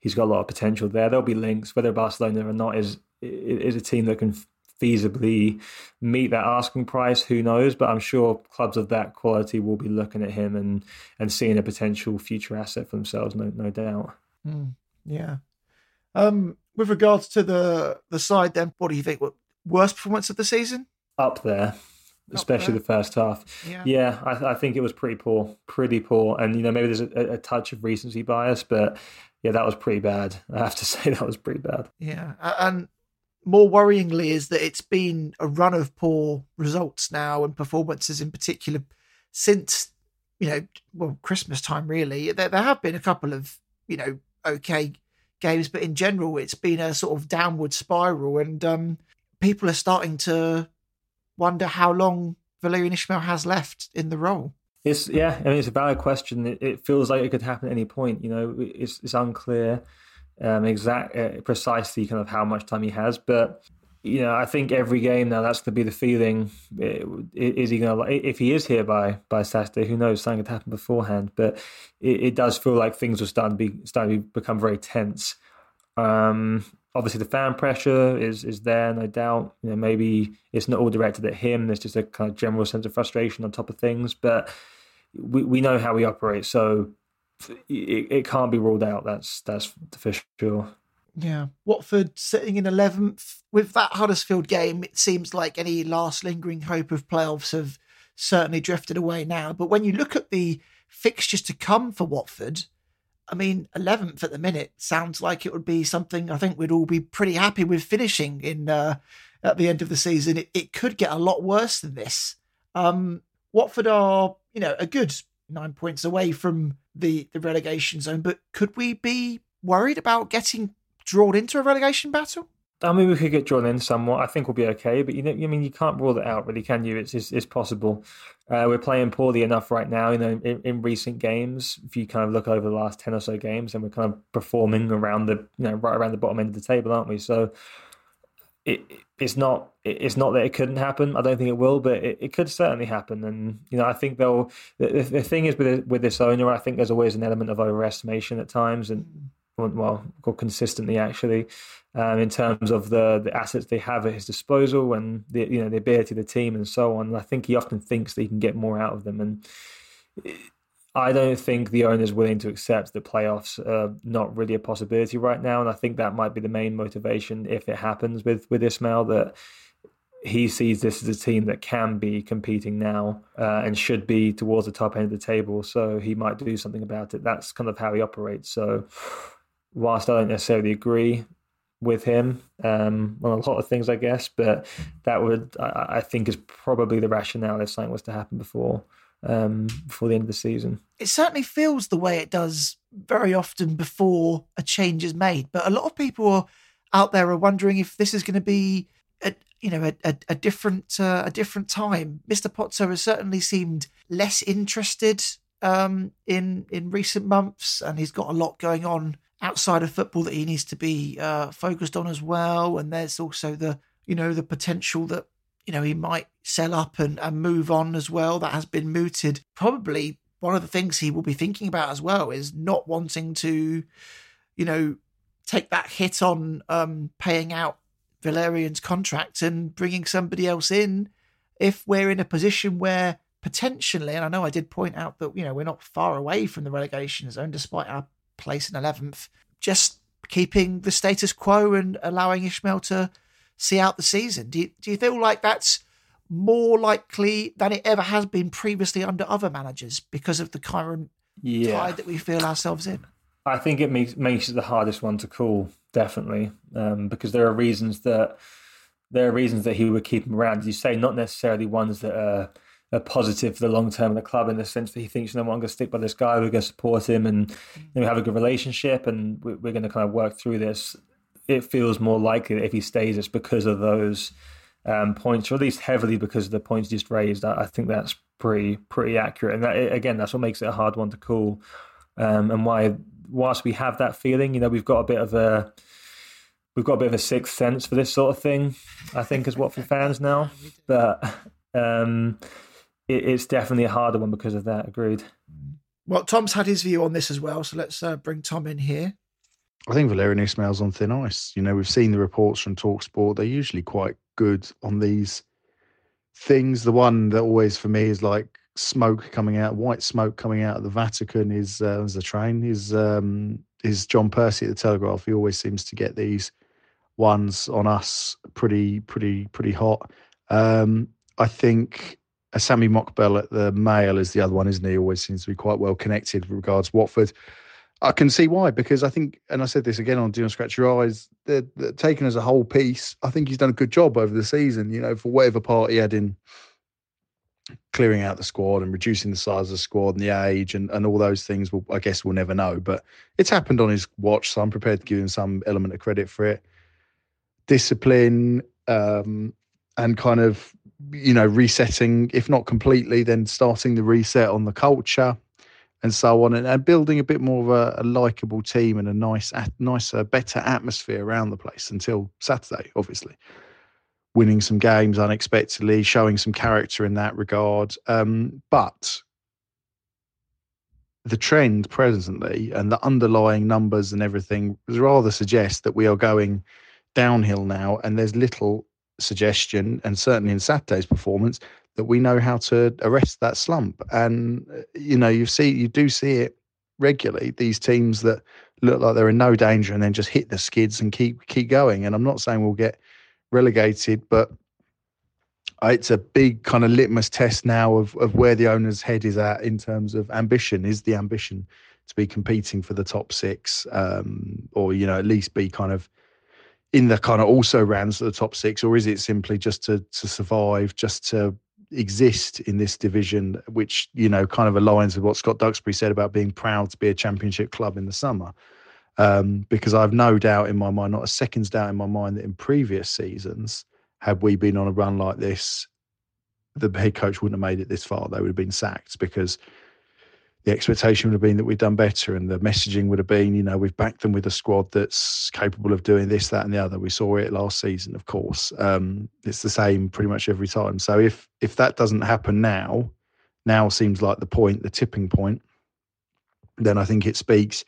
he's got a lot of potential there. There'll be links, whether Barcelona or not is is a team that can feasibly meet that asking price, who knows? But I'm sure clubs of that quality will be looking at him and and seeing a potential future asset for themselves, no no doubt. Mm, yeah. Um, with regards to the the side, then, what do you think? What worst performance of the season? Up there. especially the first half. Yeah, yeah I, I, think it was pretty poor, pretty poor. And you know, maybe there's a, a touch of recency bias, but yeah, that was pretty bad. I have to say that was pretty bad. Yeah, and more worryingly is that it's been a run of poor results now and performances in particular since you know well christmas time really. There, there have been a couple of you know okay games but in general it's been a sort of downward spiral. And um, people are starting to wonder how long Valérien Ismaël has left in the role. It's yeah i mean it's a valid question. It, it feels like it could happen at any point you know it's, it's unclear um, exact uh, precisely kind of how much time he has. But you know, I think every game now that's going to be the feeling. Is he going to? If he is here by by Saturday, who knows? Something could happen beforehand. But it, it does feel like things are starting to be starting to become very tense. Um, obviously, the fan pressure is is there, no doubt. You know, maybe it's not all directed at him. There's just a kind of general sense of frustration on top of things. But we we know how we operate, so it, it can't be ruled out. That's that's for sure. Yeah, Watford sitting in eleventh with that Huddersfield game. It seems like any last lingering hope of playoffs have certainly drifted away now. But when you look at the fixtures to come for Watford, I mean, eleventh at the minute sounds like it would be something I think we'd all be pretty happy with finishing in uh, at the end of the season. It, it could get a lot worse than this. Um, Watford are, you know, a good nine points away from the, the relegation zone. But could we be worried about getting drawn into a relegation battle? I mean, we could get drawn in somewhat. I think we'll be okay, but you know, I mean, you can't rule it out, really, can you? It's it's, it's possible. Uh, we're playing poorly enough right now. You know, in, in, recent games, if you kind of look over the last ten or so games, and we're kind of performing around the you know right around the bottom end of the table, aren't we? So it it's not it's not that it couldn't happen. I don't think it will, but it, it could certainly happen. And you know, I think they'll. The, the thing is with with this owner, I think there's always an element of overestimation at times, and well, consistently actually, um, in terms of the the assets they have at his disposal and the you know the ability of the team and so on. And I think he often thinks that he can get more out of them, and I don't think the owner is willing to accept that playoffs are not really a possibility right now, and I think that might be the main motivation if it happens with with Ismaël that he sees this as a team that can be competing now uh, and should be towards the top end of the table. So he might do something about it. That's kind of how he operates. So whilst I don't necessarily agree with him um, on a lot of things, I guess, but that would I, I think is probably the rationale if something was to happen before um, before the end of the season. It certainly feels the way it does very often before a change is made. But a lot of people out there are wondering if this is going to be a, you know a, a, a different uh, a different time. Mr. Pozzo has certainly seemed less interested um, in in recent months, and he's got a lot going on outside of football that he needs to be uh, focused on as well. And there's also the you know the potential that you know he might sell up and, and move on as well. That has been mooted. Probably one of the things he will be thinking about as well is not wanting to, you know, take that hit on um, paying out Valérien's contract and bringing somebody else in if we're in a position where potentially, and I know I did point out that, you know, we're not far away from the relegation zone despite our place in 11th, just keeping the status quo and allowing Ismaël to see out the season. Do you, do you feel like that's more likely than it ever has been previously under other managers because of the current yeah. tide that we feel ourselves in? I think it makes makes it the hardest one to call, definitely, um, because there are reasons that there are reasons that he would keep him around. As you say, not necessarily ones that are, are positive for the long term of the club, in the sense that he thinks, you know, I'm going to stick by this guy, we're going to support him, and you know, have a good relationship, and we're, we're going to kind of work through this. It feels more likely that if he stays, it's because of those um, points, or at least heavily because of the points just raised. I, I think that's pretty pretty accurate, and that, again, that's what makes it a hard one to call, um, and why whilst we have that feeling, you know, we've got a bit of a we've got a bit of a sixth sense for this sort of thing. I think as Watford fans now, but um, it, it's definitely a harder one because of that. Agreed. Well, Tom's had his view on this as well, so let's uh, bring Tom in here. I think Valérien Ismaël's on thin ice. You know, we've seen the reports from Talksport; they're usually quite good on these things. The one that always for me is like smoke coming out, white smoke coming out of the Vatican is uh, a train. Is um, is John Percy at the Telegraph? He always seems to get these ones on us pretty pretty pretty hot. Um, I think uh, Sami Mokbel at the Mail is the other one, isn't he? Always seems to be quite well connected with regards Watford. I can see why because I think, and I said this again on Do Not Scratch Your Eyes, they're, they're taken as a whole piece. I think he's done a good job over the season. You know, for whatever part he had in clearing out the squad and reducing the size of the squad and the age and, and all those things, will, I guess we'll never know. But it's happened on his watch, so I'm prepared to give him some element of credit for it. Discipline um, and kind of, you know, resetting, if not completely, then starting the reset on the culture and so on, and, and building a bit more of a, a likable team and a nice, nicer, better atmosphere around the place until Saturday, obviously winning some games unexpectedly, showing some character in that regard. Um, but the trend presently and the underlying numbers and everything rather suggest that we are going downhill now, and there's little suggestion, and certainly in Saturday's performance, that we know how to arrest that slump. And you know, you see, you do see it regularly. These teams that look like they're in no danger and then just hit the skids and keep keep going. And I'm not saying we'll get relegated, but it's a big kind of litmus test now of, of where the owner's head is at in terms of ambition. Is the ambition to be competing for the top six, um, or you know at least be kind of in the kind of also rounds of the top six, or is it simply just to to survive, just to exist in this division, which you know kind of aligns with what Scott Duxbury said about being proud to be a championship club in the summer. Um, because I've no doubt in my mind, not a second's doubt in my mind, that in previous seasons, had we been on a run like this, the head coach wouldn't have made it this far. They would have been sacked because the expectation would have been that we've done better, and the messaging would have been, you know, we've backed them with a squad that's capable of doing this, that, and the other. We saw it last season, of course. Um, it's the same pretty much every time. So if if that doesn't happen now, now seems like the point, the tipping point, then I think it speaks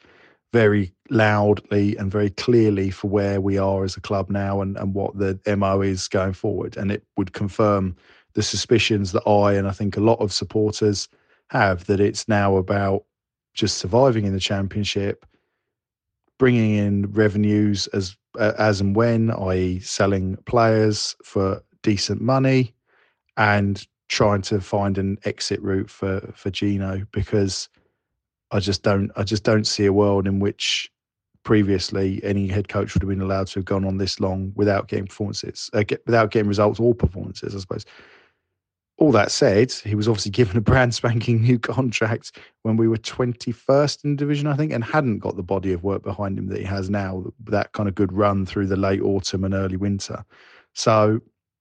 very loudly and very clearly for where we are as a club now and, and what the MO is going forward. And it would confirm the suspicions that I and I think a lot of supporters have that it's now about just surviving in the championship, bringing in revenues as as and when, i.e., selling players for decent money, and trying to find an exit route for for Gino because I just don't I just don't see a world in which previously any head coach would have been allowed to have gone on this long without getting performances, uh, get, without getting results or performances, I suppose. All that said, he was obviously given a brand spanking new contract when we were 21st in division, I think, and hadn't got the body of work behind him that he has now, that kind of good run through the late autumn and early winter. So,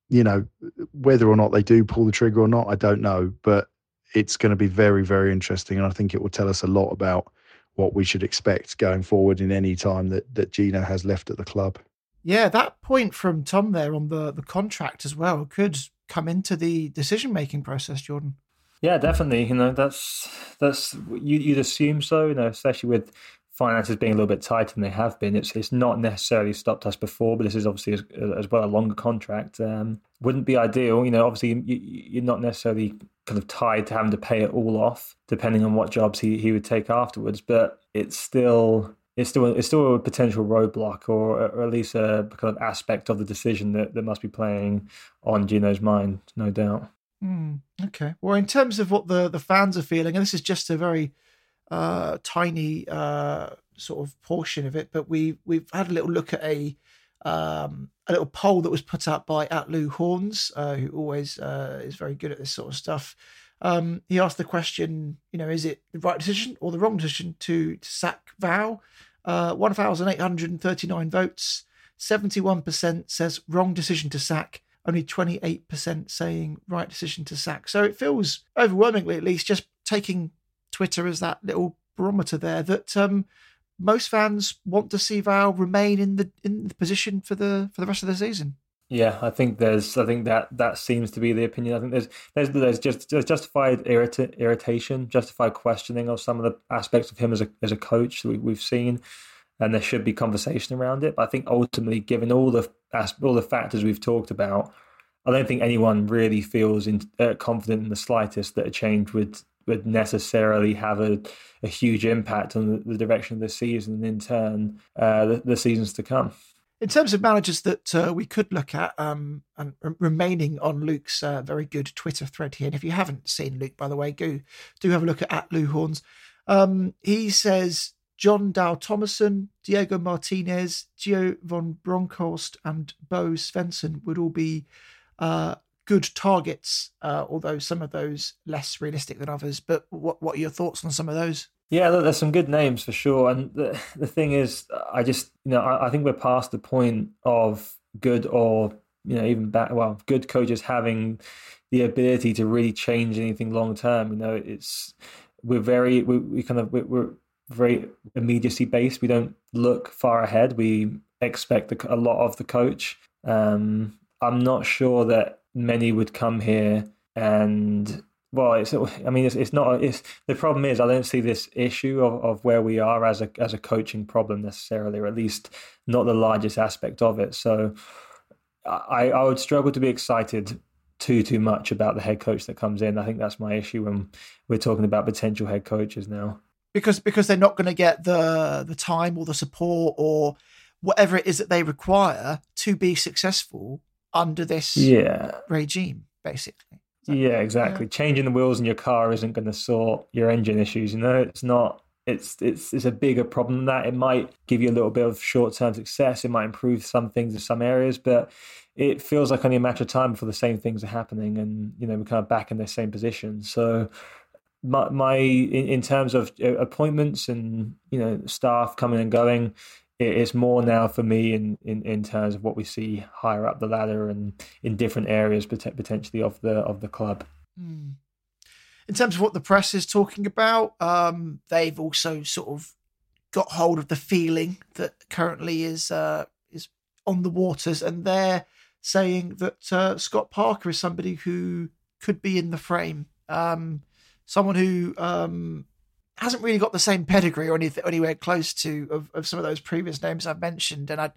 you know, whether or not they do pull the trigger or not, I don't know. But it's going to be very, very interesting. And I think it will tell us a lot about what we should expect going forward in any time that, that Gino has left at the club. Yeah, that point from Tom there on the, the contract as well could come into the decision making process, Jordan. Yeah, definitely. You know, that's that's you, you'd assume so. You know, especially with finances being a little bit tighter than they have been. It's it's not necessarily stopped us before, but this is obviously as, as well a longer contract. Um, wouldn't be ideal. You know, obviously you, you're not necessarily kind of tied to having to pay it all off, depending on what jobs he, he would take afterwards. But it's still it's still it's still a potential roadblock, or, or at least a kind of aspect of the decision that, that must be playing on Gino's mind, no doubt. Mm, okay. Well, in terms of what the the fans are feeling, and this is just a very uh, tiny uh, sort of portion of it, but we we've had a little look at a um, a little poll that was put up by at Lou Horns, uh, who always uh, is very good at this sort of stuff. Um, he asked the question, you know, is it the right decision or the wrong decision to, to sack Val? Uh, 1,839 votes, 71% says wrong decision to sack, only 28% saying right decision to sack. So it feels overwhelmingly, at least, just taking Twitter as that little barometer there that um, most fans want to see Val remain in the in the position for the for the rest of the season. Yeah, I think there's. I think that that seems to be the opinion. I think there's there's there's just there's justified irrita- irritation, justified questioning of some of the aspects of him as a as a coach that we, we've seen, and there should be conversation around it. But I think ultimately, given all the all the factors we've talked about, I don't think anyone really feels in, uh, confident in the slightest that a change would would necessarily have a, a huge impact on the, the, direction of the season and in turn uh, the, the, seasons to come. In terms of managers that uh, we could look at, um, and remaining on Luke's uh, very good Twitter thread here, and if you haven't seen Luke, by the way, go do have a look at, at Lou Horns. Um, he says Jon Dahl Tomasson, Diego Martinez, Gio van Bronckhorst, and Bo Svensson would all be uh, good targets, uh, although some of those less realistic than others. But what what are your thoughts on some of those? Yeah, there's some good names for sure. And the the thing is, I just you know I, I think we're past the point of good or you know even bad. Well, good coaches having the ability to really change anything long term. You know, it's we're very we, we kind of we're very immediacy based. We don't look far ahead. We expect a lot of the coach. Um, I'm not sure that many would come here and well, it's. I mean, it's, it's not. It's the problem is I don't see this issue of, of where we are as a as a coaching problem necessarily, or at least not the largest aspect of it. So, I I would struggle to be excited too too much about the head coach that comes in. I think that's my issue when we're talking about potential head coaches now. Because because they're not going to get the the time or the support or whatever it is that they require to be successful under this yeah. regime, basically. Yeah, exactly. Yeah. Changing the wheels in your car isn't going to sort your engine issues. You know, it's not. It's it's it's a bigger problem than that. It might give you a little bit of short term success. It might improve some things in some areas, but it feels like only a matter of time before the same things are happening, and you know we're kind of back in the same position. So my, my in, in terms of uh, appointments and you know staff coming and going, it's more now for me in, in, in terms of what we see higher up the ladder and in different areas potentially of the of the club. Mm. In terms of what the press is talking about, um, they've also sort of got hold of the feeling that currently is uh, is on the waters, and they're saying that uh, Scott Parker is somebody who could be in the frame. Um, someone who um, hasn't really got the same pedigree or anything anywhere close to of, of some of those previous names I've mentioned, and I,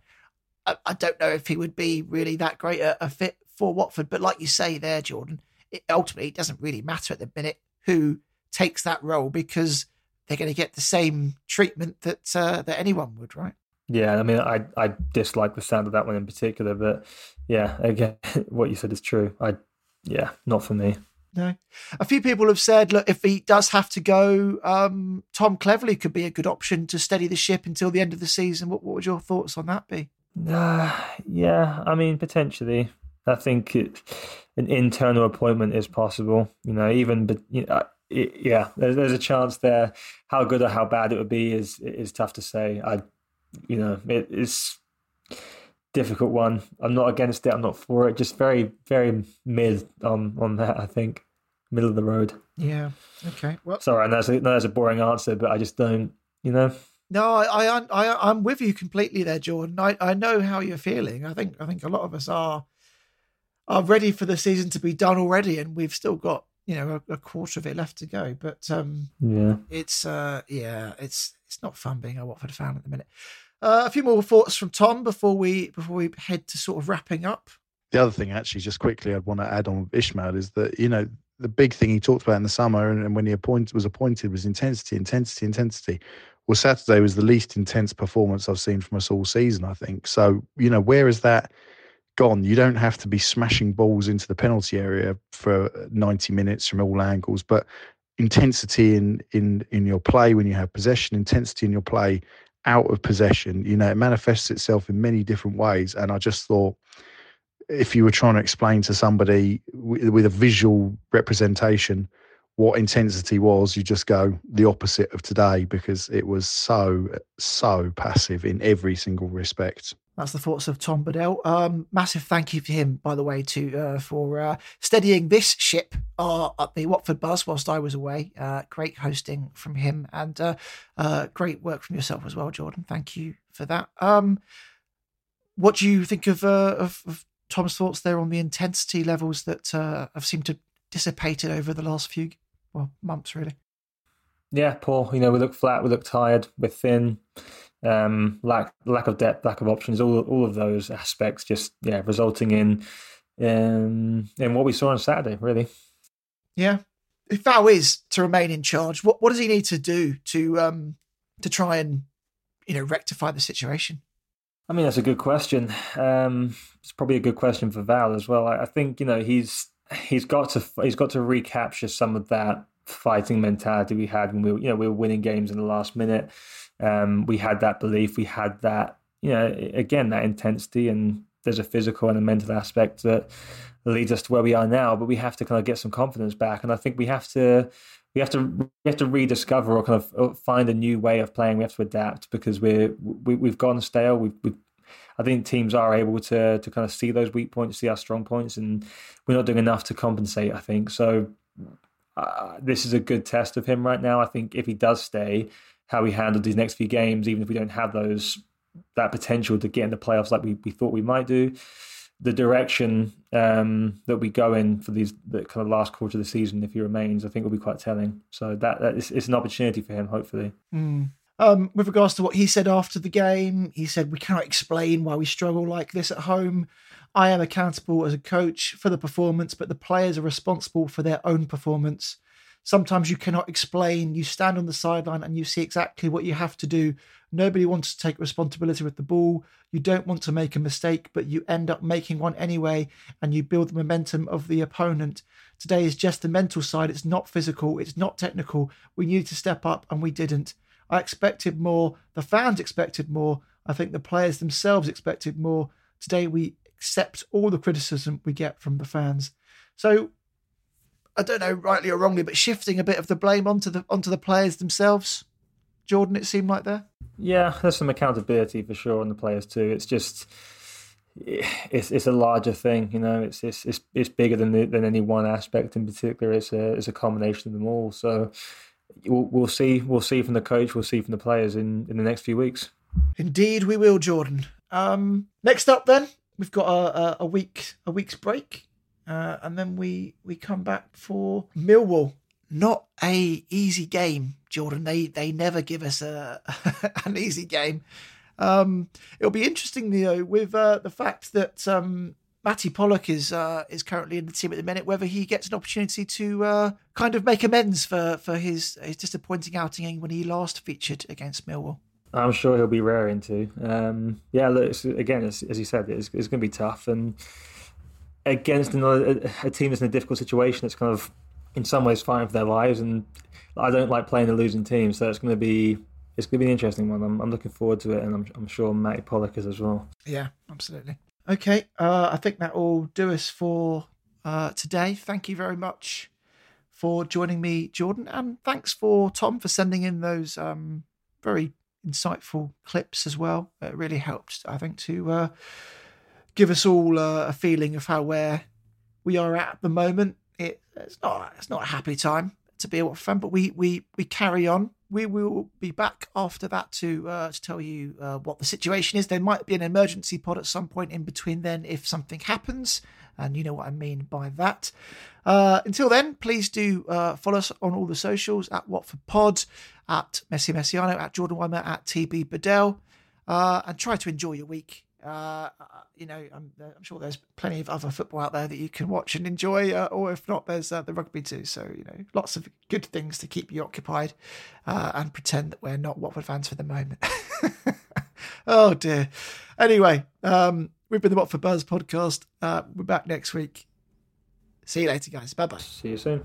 I, I don't know if he would be really that great a, a, fit for Watford. But like you say there, Jordan, it ultimately it doesn't really matter at the minute who takes that role because they're going to get the same treatment that uh, that anyone would, right? Yeah, I mean, I I dislike the sound of that one in particular, but yeah, again, what you said is true. I yeah, not for me. No. A few people have said, look, if he does have to go, um, Tom Cleverley could be a good option to steady the ship until the end of the season. What, what would your thoughts on that be? Uh, yeah, I mean, potentially. I think it, an internal appointment is possible. You know, even but you know, it, yeah, there's, there's a chance there. How good or how bad it would be is is tough to say. I, you know, it is difficult one. I'm not against it. I'm not for it. Just very very mid on on that. I think middle of the road. Yeah. Okay. Well, sorry, and that's a, that's a boring answer, but I just don't. You know. No, I, I, I, I'm with you completely there, Jordan. I, I know how you're feeling. I think, I think a lot of us are, are ready for the season to be done already, and we've still got, you know, a, a quarter of it left to go. But um, yeah, it's, uh, yeah, it's, it's not fun being a Watford fan at the minute. Uh, a few more thoughts from Tom before we, before we head to sort of wrapping up. The other thing, actually, just quickly, I'd want to add on Ismaël is that you know the big thing he talked about in the summer and, and when he appointed was appointed was intensity, intensity, intensity well, Saturday was the least intense performance I've seen from us all season, I think. So, you know, where is that gone? You don't have to be smashing balls into the penalty area for 90 minutes from all angles, but intensity in in in your play when you have possession, intensity in your play out of possession, you know, it manifests itself in many different ways. And I just thought if you were trying to explain to somebody with, with a visual representation what intensity was, you just go the opposite of today because it was so, so passive in every single respect. That's the thoughts of Tom Bedell. Um, massive thank you for him, by the way, to uh, for uh, steadying this ship uh, at the Watford Buzz whilst I was away. Uh, great hosting from him and uh, uh, great work from yourself as well, Jordan. Thank you for that. Um, what do you think of, of, of Tom's thoughts there on the intensity levels that have seemed to dissipated over the last few well months really. Yeah, poor. You know, we look flat, we look tired, we're thin, um, lack lack of depth, lack of options. All all of those aspects just yeah, resulting in um, in what we saw on Saturday. Really. Yeah, if Val is to remain in charge, what what does he need to do to um to try and you know rectify the situation? I mean, that's a good question. Um, it's probably a good question for Val as well. I, I think you know he's he's got to he's got to recapture some of that fighting mentality we had when we were, you know we were winning games in the last minute. Um, we had that belief, we had that you know again that intensity, and there's a physical and a mental aspect that leads us to where we are now. But we have to kind of get some confidence back, and I think we have to we have to we have to rediscover or kind of find a new way of playing. We have to adapt because we're we, we have gone stale. We've, we've I think teams are able to to kind of see those weak points, see our strong points, and we're not doing enough to compensate. I think so. Uh, this is a good test of him right now. I think if he does stay, how he handled these next few games, even if we don't have those that potential to get in the playoffs like we, we thought we might do, the direction um, that we go in for these the kind of last quarter of the season, if he remains, I think will be quite telling. So that, that is, it's an opportunity for him, hopefully. Mm. Um, with regards to what he said after the game, he said, We cannot explain why we struggle like this at home. I am accountable as a coach for the performance, but the players are responsible for their own performance. Sometimes you cannot explain. You stand on the sideline and you see exactly what you have to do. Nobody wants to take responsibility with the ball. You don't want to make a mistake, but you end up making one anyway, and you build the momentum of the opponent. Today is just the mental side. It's not physical. It's not technical. We need to step up, and we didn't. I expected more. The fans expected more. I think the players themselves expected more. Today, we accept all the criticism we get from the fans. So, I don't know, rightly or wrongly, but shifting a bit of the blame onto the onto the players themselves. Jordan, it seemed like there. Yeah, there's some accountability for sure on the players too. It's just it's it's a larger thing, you know. It's it's it's, it's bigger than the, than any one aspect in particular. It's a it's a combination of them all. So we'll, we'll see. We'll see from the coach. We'll see from the players in, in the next few weeks. Indeed, we will, Jordan. Um, next up, then we've got a, a, a week a week's break, uh, and then we we come back for Millwall. Not a easy game, Jordan. They they never give us a an easy game. Um, it'll be interesting, though, with uh, the fact that um, Mattie Pollock is uh, is currently in the team at the minute. Whether he gets an opportunity to uh, kind of make amends for for his his disappointing outing when he last featured against Millwall. I'm sure he'll be raring to. Um, yeah, look, it's, again, as, as you said, it's, it's going to be tough, and against another a, a team that's in a difficult situation, it's kind of in some ways fighting for their lives. And I don't like playing a losing team, so it's going to be it's going to be an interesting one. I'm, I'm looking forward to it, and I'm, I'm sure Mattie Pollock is as well. Yeah, absolutely. Okay, uh, I think that will do us for uh, today. Thank you very much for joining me, Jordan, and thanks for Tom for sending in those um, very insightful clips as well. It really helped, I think, to uh, give us all uh, a feeling of how where we are at the moment. It, it's not it's not a happy time to be a Watford fan, but we we we carry on. We will be back after that to uh, to tell you uh, what the situation is. There might be an emergency pod at some point in between then if something happens, and you know what I mean by that. Uh, until then, please do uh, follow us on all the socials at Watford Pod, at Messi Messiano, at Jordan Weimer, at TB Bedell, uh, and try to enjoy your week. Uh, you know, I'm, I'm, sure there's plenty of other football out there that you can watch and enjoy, uh, or if not, there's uh, the rugby too. So you know, lots of good things to keep you occupied uh, and pretend that we're not Watford fans for the moment. oh dear. Anyway, um, we've been the Watford Buzz podcast. Uh, we're back next week. See you later, guys. Bye bye. See you soon.